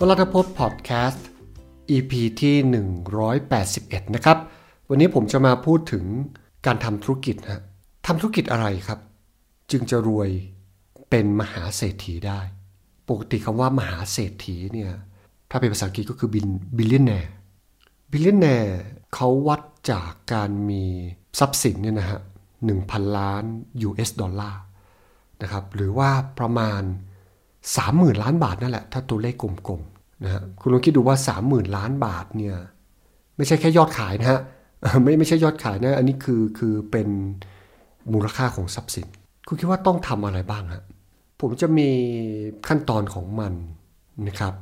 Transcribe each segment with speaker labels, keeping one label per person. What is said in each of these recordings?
Speaker 1: วรัตพจน์พอดแคสต์ EP ที่ 181 นะครับ วันนี้ผมจะมาพูดถึงการทำธุรกิจฮะทำธุรกิจอะไรครับ จึงจะรวยเป็นมหาเศรษฐีได้ ปกติคำว่ามหาเศรษฐีเนี่ย ถ้าเป็นภาษาอังกฤษก็คือ bil billionaire billionaire เขาวัดจากการมีทรัพย์สินเนี่ยนะฮะ1,000ล้าน US ดอลลาร์นะครับหรือว่าประมาณ 30,000 ล้านบาทนั่นแหละ ถ้าตัวเลขกลมๆนะฮะคุณลองคิดดูว่า 30,000 ล้านบาทเนี่ยไม่ใช่แค่ยอดขายนะฮะไม่ไม่ใช่ยอดขายนะ อันนี้คือคือเป็นมูลค่าของทรัพย์สิน คุณคิดว่าต้องทำอะไรบ้างฮะผมจะมีขั้นตอนของมันนะครับ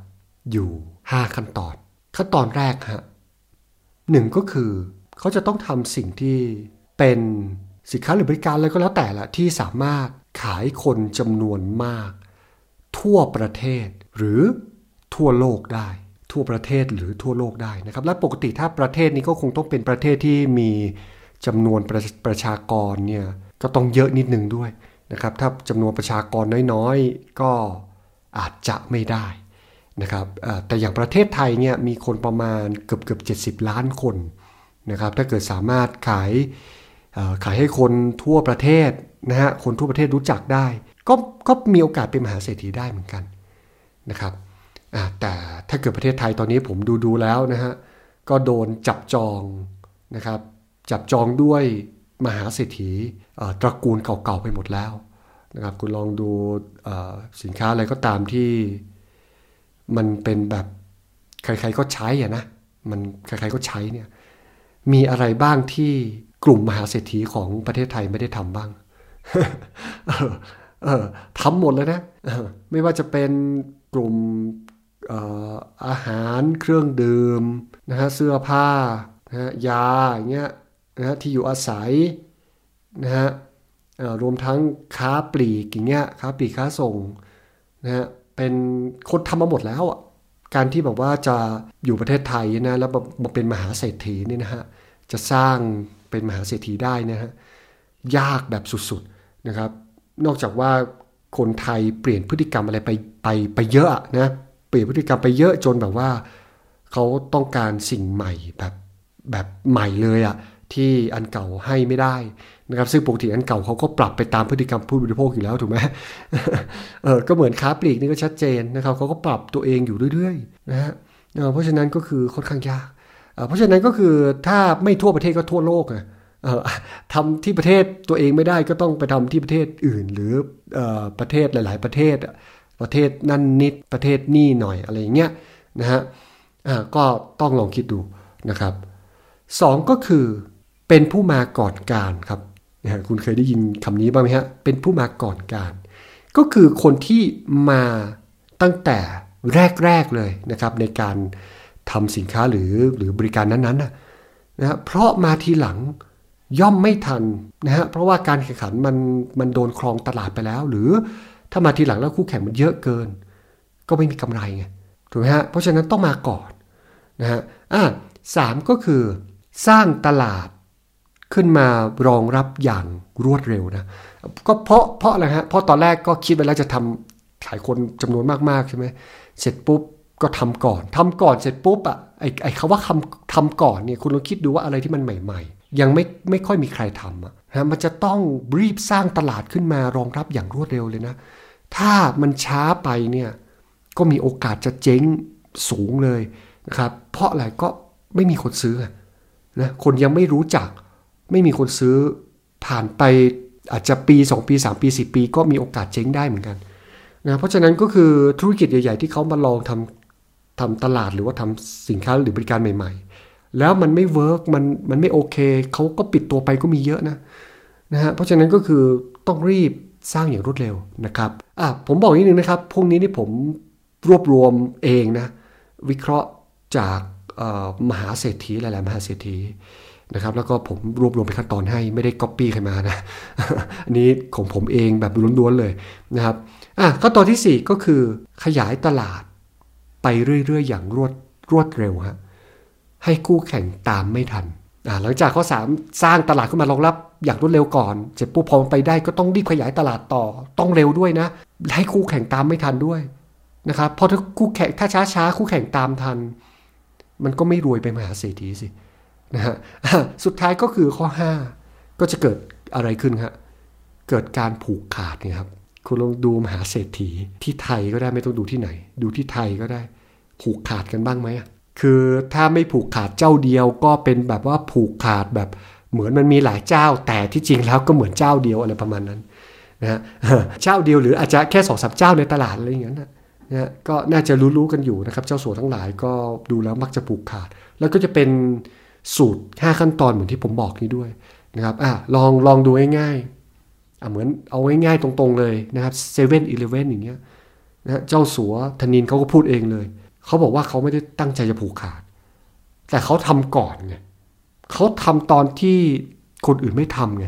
Speaker 1: อยู่ 5 ขั้นตอน ขั้นตอนแรกฮะหนึ่งก็คือเขาจะต้องทำสิ่งที่เป็นสินค้าหรือบริการอะไรก็แล้วแต่ละที่สามารถขายคนจำนวนมาก ทั่วประเทศ หรือทั่วโลกได้ ทั่วประเทศหรือทั่วโลกได้นะครับ และปกติถ้าประเทศนี้ก็คงต้องเป็นประเทศที่มีจำนวนประประชากรเนี่ยก็ต้องเยอะนิดนึงด้วยนะครับ ถ้าจำนวนประชากรน้อยๆ ก็อาจจะไม่ได้นะครับแต่อย่างประเทศไทยเนี่ยมีคนประมาณเกือบเกือบ70 ล้านคนนะครับ ถ้าเกิดสามารถขายขายให้คนทั่วประเทศนะฮะคนทั่วประเทศรู้จักได้ ก็ก็มีโอกาสเป็นมหาเศรษฐีได้เหมือนกันนะครับแต่ถ้าเกิดประเทศไทยตอนนี้ผมดูดูแล้วนะฮะก็โดนจับจองนะครับจับจองด้วยมหาเศรษฐีตระกูลเก่าๆไปหมดแล้วนะครับคุณลองดูสินค้าอะไรก็ตามที่มันเป็นแบบใครๆก็ใช้อะนะมันใครๆก็ใช้เนี่ยมีอะไรบ้างที่กลุ่มมหาเศรษฐีของประเทศไทยไม่ได้ทำบ้าง เออทำหมดเลยนะ ไม่ว่าจะเป็นกลุ่มอาหารเครื่องดื่มนะฮะเสื้อผ้านะฮะยาอย่างเงี้ยนะฮะที่อยู่อาศัยนะฮะรวมทั้งค้าปลีกอย่างเงี้ยค้าปลีกค้าส่งนะฮะเป็นคนทำมาหมดแล้วอะการที่แบบว่าจะอยู่ประเทศไทยนะแล้วมาเป็นมหาเศรษฐีนี่นะฮะจะสร้างเป็นมหาเศรษฐีได้นะฮะยากแบบสุดๆนะครับ นอกจากว่าคนไทยเปลี่ยนพฤติกรรมอะไรไปไปไปเยอะนะเปลี่ยนพฤติกรรมไปเยอะจนแบบว่าเขาต้องการสิ่งใหม่แบบแบบใหม่เลยอะที่อันเก่าให้ไม่ได้นะครับซึ่งปกติอันเก่าเขาก็ปรับไปตามพฤติกรรมผู้บริโภคอยู่แล้วถูกไหมเออก็เหมือนค้าปลีกนี่ก็ชัดเจนนะครับเขาก็ปรับตัวเองอยู่เรื่อยๆนะฮะเพราะฉะนั้นก็คือค่อนข้างยากเพราะฉะนั้นก็คือถ้าไม่ทั่วประเทศก็ทั่วโลกอะ ทำที่ประเทศตัวเองไม่ได้ก็ต้องไปทำที่ประเทศอื่น หรืออประเทศหลาย ๆ ประเทศประเทศนั่นนิดประเทศนี่หน่อยอะไรอย่างเงี้ยนะฮะก็ต้องลองคิดดูนะครับสองก็คือเป็นผู้มาก่อนการครับนะคุณเคยได้ยินคำนี้บ้างไหมฮะเป็นผู้มาก่อนการ ก็คือคนที่มาตั้งแต่แรก ๆ เลยนะครับ ในการทำสินค้าหรือหรือบริการนั้นๆนะนะเพราะมาทีหลัง ย่อมไม่ทันนะฮะเพราะว่าการแข่งขันมันมันโดนครองตลาดไปแล้ว หรือถ้ามาทีหลังแล้วคู่แข่งมันเยอะเกิน ก็ไม่มีกำไรไงถูกไหมฮะเพราะฉะนั้นต้องมาก่อนนะฮะอ่าสามก็คือสร้างตลาดขึ้นมารองรับอย่างรวดเร็วนะก็เพราะเพราะอะไรฮะเพราะตอนแรกก็คิดไปแล้วจะทำขายคนจำนวนมากๆใช่ไหมเสร็จปุ๊บก็ทำก่อนทำก่อนเสร็จปุ๊บอะไอ้ไอ้คำว่าคำทำก่อนเนี่ยคุณลองคิดดูว่าอะไรที่มันใหม่ ๆยังไม่ไม่ค่อยมีใครทำอะนะมันจะต้องรีบสร้างตลาดขึ้นมารองรับอย่างรวดเร็วเลยนะ ถ้ามันช้าไปเนี่ยก็มีโอกาสจะเจ๊งสูงเลยนะครับ เพราะอะไรก็ไม่มีคนซื้อนะคนยังไม่รู้จัก ไม่มีคนซื้อผ่านไปอาจจะปี 2 ปี 3 ปี 10 ปี ก็มีโอกาสเจ๊งได้เหมือนกันนะเพราะฉะนั้นก็คือธุรกิจใหญ่ ๆ ที่เขามาลองทำทำตลาดหรือว่าทำสินค้าหรือบริการใหม่ ๆ แล้วมันไม่เวิร์กมันมันไม่โอเคเขาก็ปิดตัวไปก็มีเยอะนะนะฮะเพราะฉะนั้นก็คือต้องรีบสร้างอย่างรวดเร็วนะครับอะผมบอกนิดนึงนะครับพวกนี้นี่ผมรวบรวมเองนะวิเคราะห์จากมหาเศรษฐีหลายๆมหาเศรษฐีนะครับแล้วก็ผมรวบรวมเป็นขั้นตอนให้ไม่ได้ก๊อปปี้ใครมานะอันนี้ของผมเองแบบล้วนๆเลยนะครับอะขั้นตอนที่ 4 ก็คือขยายตลาดไปเรื่อยๆ อย่างรวดรวดเร็วฮะ ให้คู่แข่งตามไม่ทันหลังจากข้อ 3 สร้างตลาดขึ้นมารองรับอย่างรวดเร็วก่อน เสร็จปุ๊บพอไปได้ก็ต้องรีบขยายตลาดต่อ ต้องเร็วด้วยนะ ให้คู่แข่งตามไม่ทันด้วยนะครับเพราะถ้าคู่แข่งถ้าช้าช้าคู่แข่งตามทัน มันก็ไม่รวยไปมหาเศรษฐีสินะฮะสุดท้ายก็คือข้อ 5 ก็จะเกิดอะไรขึ้นครับเกิดการผูกขาดนี่ยครับ คุณลองดูมหาเศรษฐีที่ไทยก็ได้ไม่ต้องดูที่ไหน ดูที่ไทยก็ได้ ผูกขาดกันบ้างไหม คือถ้าไม่ผูกขาดเจ้าเดียวก็เป็นแบบว่าผูกขาดแบบเหมือนมันมีหลายเจ้า แต่ที่จริงแล้วก็เหมือนเจ้าเดียวอะไรประมาณนั้นนะฮะเจ้าเดียวหรืออาจจะแค่สองสามเจ้าในตลาดอะไรอย่างเงี้ยนะนะก็น่าจะรู้ๆกันอยู่นะครับ เจ้าสัวทั้งหลายก็ดูแล้วมักจะผูกขาด แล้วก็จะเป็นสูตร 5 ขั้นตอนเหมือนที่ผมบอกนี้ด้วยนะครับอะลองลองดูง่ายๆอะเหมือนเอาง่ายๆตรงๆเลยนะครับเซเว่นอีเลฟเว่นอย่างเงี้ยนะเจ้าสัวธนินเขาก็พูดเองเลย เขาบอกว่าเขาไม่ได้ตั้งใจจะผูกขาด แต่เขาทำก่อนไงเขาทำตอนที่คนอื่นไม่ทำไง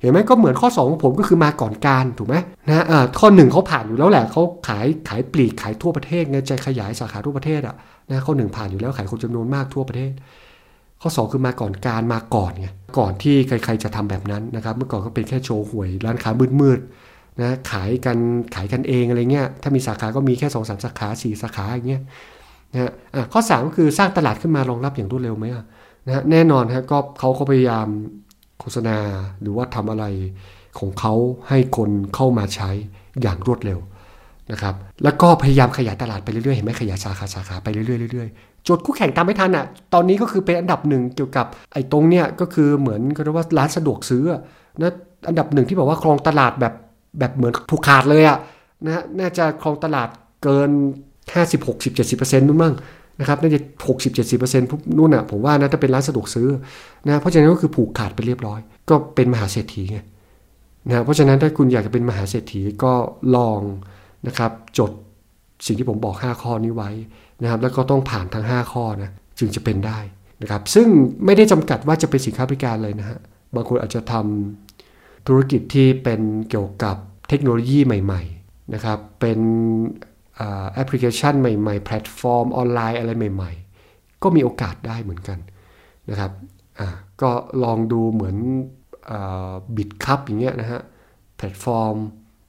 Speaker 1: เห็นไหมก็เหมือนข้อ2ของผมก็คือมาก่อนการถูกไหมนะอ่าข้อหนึ่งเขาผ่านอยู่แล้วแหละเขาขายขายปลีกขายทั่วประเทศไงใจขยายสาขาทั่วประเทศอะนะข้อหนึ่งผ่านอยู่แล้วขายคนจำนวนมากทั่วประเทศ ข้อ 2 คือมาก่อนการมาก่อนไงก่อนที่ใคร ๆจะทำแบบนั้นนะครับ เมื่อก่อนก็เป็นแค่โชว์หวยร้านค้ามืดๆนะขายกันขายกันเองอะไรเงี้ยถ้ามีสาขาก็มีแค่สองสามสาขาสี่สาขาอย่างเงี้ย นะฮะข้อ 3 ก็คือสร้างตลาดขึ้นมารองรับอย่างรวดเร็วไหมนะฮะแน่นอนฮะก็เขาก็พยายามโฆษณาหรือว่าทำอะไรของเขาให้คนเข้ามาใช้อย่างรวดเร็วนะครับแล้วก็พยายามขยายตลาดไปเรื่อยๆ เห็นไหมขยายสาขาสาขาไปเรื่อยๆเรื่อยๆจดคู่แข่งตามไม่ทันอะตอนนี้ก็คือเป็นอันดับหนึ่งเกี่ยวกับไอ้ตรงเนี้ยก็คือเหมือนก็เรียกว่าร้านสะดวกซื้อนะอันดับหนึ่งที่บอกว่าครองตลาดแบบแบบเหมือนผูกขาดเลยอะนะน่าจะครองตลาดเกิน 50 60 70%นู่นมั่งนะครับน่าจะหกสิบเจ็ดสิบเปอร์เซ็นต์นู่นอะผมว่านะถ้าเป็นร้านสะดวกซื้อนะเพราะฉะนั้นก็คือผูกขาดไปเรียบร้อย ก็เป็นมหาเศรษฐีไงนะเพราะฉะนั้นถ้าคุณอยากจะเป็นมหาเศรษฐีก็ลองนะครับจดสิ่งที่ผมบอก 5 ข้อนี้ไว้นะครับแล้วก็ต้องผ่านทั้ง 5 ข้อนะจึงจะเป็นได้นะครับซึ่งไม่ได้จำกัดว่าจะเป็นสินค้าบริการเลยนะฮะบางคนอาจจะทำธุรกิจที่เป็นเกี่ยวกับเทคโนโลยีใหม่ ๆ นะครับ เป็น แอปพลิเคชันใหม่ๆ แพลตฟอร์มออนไลน์อะไรใหม่ ๆ ก็มีโอกาสได้เหมือนกันนะครับก็ลองดูเหมือน Bitkub อย่างเงี้ยนะฮะแพลตฟอร์ม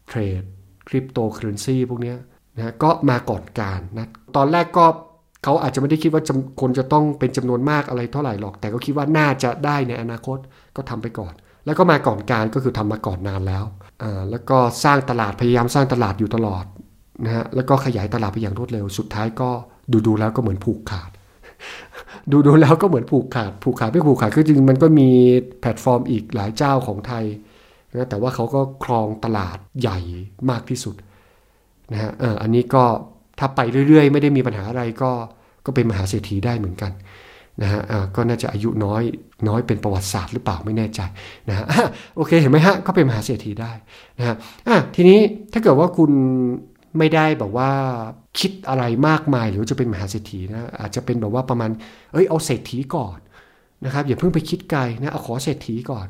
Speaker 1: เทรดคริปโตเคอเรนซีพวกเนี้ยนะก็มาก่อนการนะตอนแรกก็เขาอาจจะไม่ได้คิดว่าคนจะต้องเป็นจำนวนมากอะไรเท่าไหร่หรอก แต่ก็คิดว่าน่าจะได้ในอนาคตก็ทำไปก่อน แล้วก็มาก่อนการก็คือทำมาก่อนนานแล้ว แล้วก็สร้างตลาดพยายามสร้างตลาดอยู่ตลอด นะฮะแล้วก็ขยายตลาดไปอย่างรวดเร็ว สุดท้ายก็ดูดูแล้วก็เหมือนผูกขาด ดูดูแล้วก็เหมือนผูกขาด ผูกขาดไม่ผูกขาดคือจริงมันก็มีแพลตฟอร์มอีกหลายเจ้าของไทยนะแต่ว่าเขาก็ครองตลาดใหญ่มากที่สุดนะฮะเอออันนี้ก็ถ้าไปเรื่อยๆ ไม่ได้มีปัญหาอะไรก็ก็เป็นมหาเศรษฐีได้เหมือนกันนะฮะก็น่าจะอายุน้อยน้อยเป็นประวัติศาสตร์หรือเปล่าไม่แน่ใจนะฮะโอเคเห็นไหมฮะก็เป็นมหาเศรษฐีได้นะฮะอะทีนี้ถ้าเกิดว่าคุณ ไม่ได้แบบว่าคิดอะไรมากมายหรือจะเป็นมหาเศรษฐีนะอาจจะเป็นแบบว่าประมาณเอ้ยเอาเศรษฐีก่อนนะครับอย่าเพิ่งไปคิดไกลนะเอาขอเศรษฐีก่อน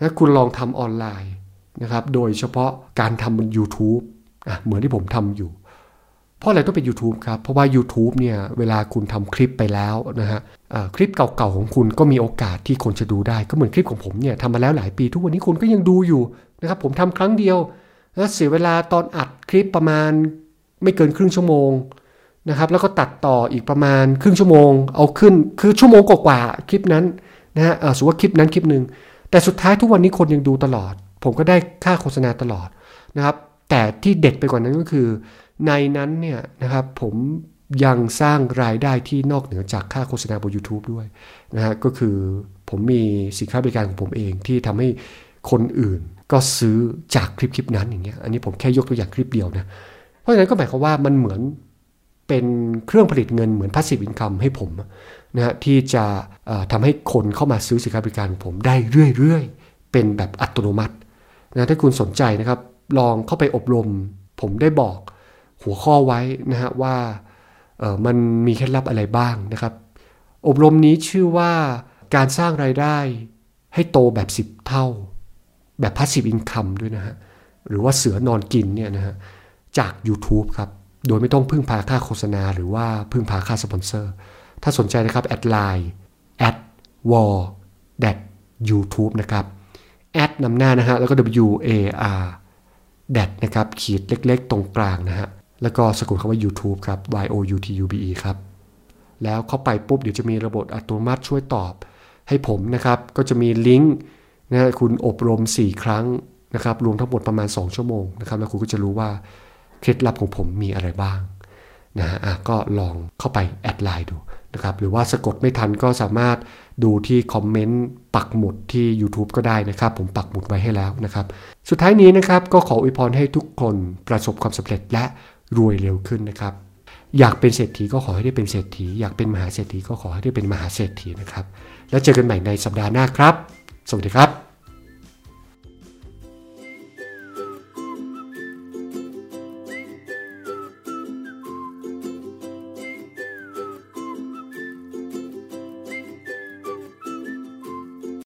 Speaker 1: นะคุณลองทำออนไลน์นะครับโดยเฉพาะการทำบน YouTube อะเหมือนที่ผมทำอยู่ เพราะอะไรต้องเป็น YouTube ครับ เพราะว่า YouTube เนี่ยเวลาคุณทำคลิปไปแล้วนะฮะคลิปเก่าๆของคุณก็มีโอกาสที่คนจะดูได้ ก็เหมือนคลิปของผมเนี่ยทำมาแล้วหลายปี ทุกวันนี้คุณก็ยังดูอยู่นะครับผมทำครั้งเดียว แล้วเสียเวลาตอนอัดคลิปประมาณไม่เกินครึ่งชั่วโมงนะครับ แล้วก็ตัดต่ออีกประมาณครึ่งชั่วโมง เอาขึ้นคือชั่วโมงกว่าคลิปนั้นนะฮะสมมติว่าคลิปนั้นคลิปหนึ่งแต่สุดท้ายทุกวันนี้คนยังดูตลอด ผมก็ได้ค่าโฆษณาตลอดนะครับ แต่ที่เด็ดไปกว่านั้นก็คือ ในนั้นเนี่ยนะครับผมยังสร้างรายได้ที่นอกเหนือจากค่าโฆษณาบน YouTube ด้วยนะฮะก็คือผมมีสินค้าบริการของผมเองที่ทำให้คนอื่น ก็ซื้อจากคลิปคลิปนั้นอย่างเงี้ย อันนี้ผมแค่ยกตัวอย่างคลิปเดียวนะ เพราะฉะนั้นก็หมายความว่ามันเหมือนเป็นเครื่องผลิตเงินเหมือน passive income ให้ผมนะฮะที่จะทำให้คนเข้ามาซื้อสินค้าบริการของผมได้เรื่อยๆ เป็นแบบอัตโนมัตินะถ้าคุณสนใจนะครับ ลองเข้าไปอบรม ผมได้บอกหัวข้อไว้นะฮะว่ามันมีเคล็ดลับอะไรบ้างนะครับ อบรมนี้ชื่อว่าการสร้างรายได้ให้โตแบบ 10 เท่า แบบ passive income ด้วยนะฮะ หรือว่าเสือนอนกินเนี่ยนะฮะ จาก YouTube ครับ โดยไม่ต้องพึ่งพาค่าโฆษณา หรือว่าพึ่งพาค่าสปอนเซอร์ ถ้าสนใจนะครับ แอดไลน์ at warat YouTube นะครับ at นำหน้านะฮะ แล้วก็ w a r ดดนะครับ ขีดเล็กๆ ตรงกลางนะฮะ แล้วก็สะกดคำว่า YouTube ครับ y o u t u b e ครับ แล้วเข้าไปปุ๊บ เดี๋ยวจะมีระบบอัตโนมัติช่วยตอบ ให้ผมนะครับ ก็จะมีลิงก์ นะคุณอบรม 4 ครั้งนะครับรวมทั้งหมดประมาณ 2 ชั่วโมงนะครับแล้วคุณก็จะรู้ว่าเคล็ดลับของผมมีอะไรบ้างนะฮะก็ลองเข้าไปแอดไลน์ดูนะครับหรือว่าสะกดไม่ทันก็สามารถดูที่คอมเมนต์ปักหมุดที่ YouTube ก็ได้นะครับ ผมปักหมุดไว้ให้แล้วนะครับ สุดท้ายนี้นะครับก็ขออวยพรให้ทุกคนประสบความสำเร็จและรวยเร็วขึ้นนะครับ อยากเป็นเศรษฐีก็ขอให้ได้เป็นเศรษฐี อยากเป็นมหาเศรษฐีก็ขอให้ได้เป็นมหาเศรษฐีนะครับ แล้วเจอกันใหม่ในสัปดาห์หน้าครับ สวัสดีครับ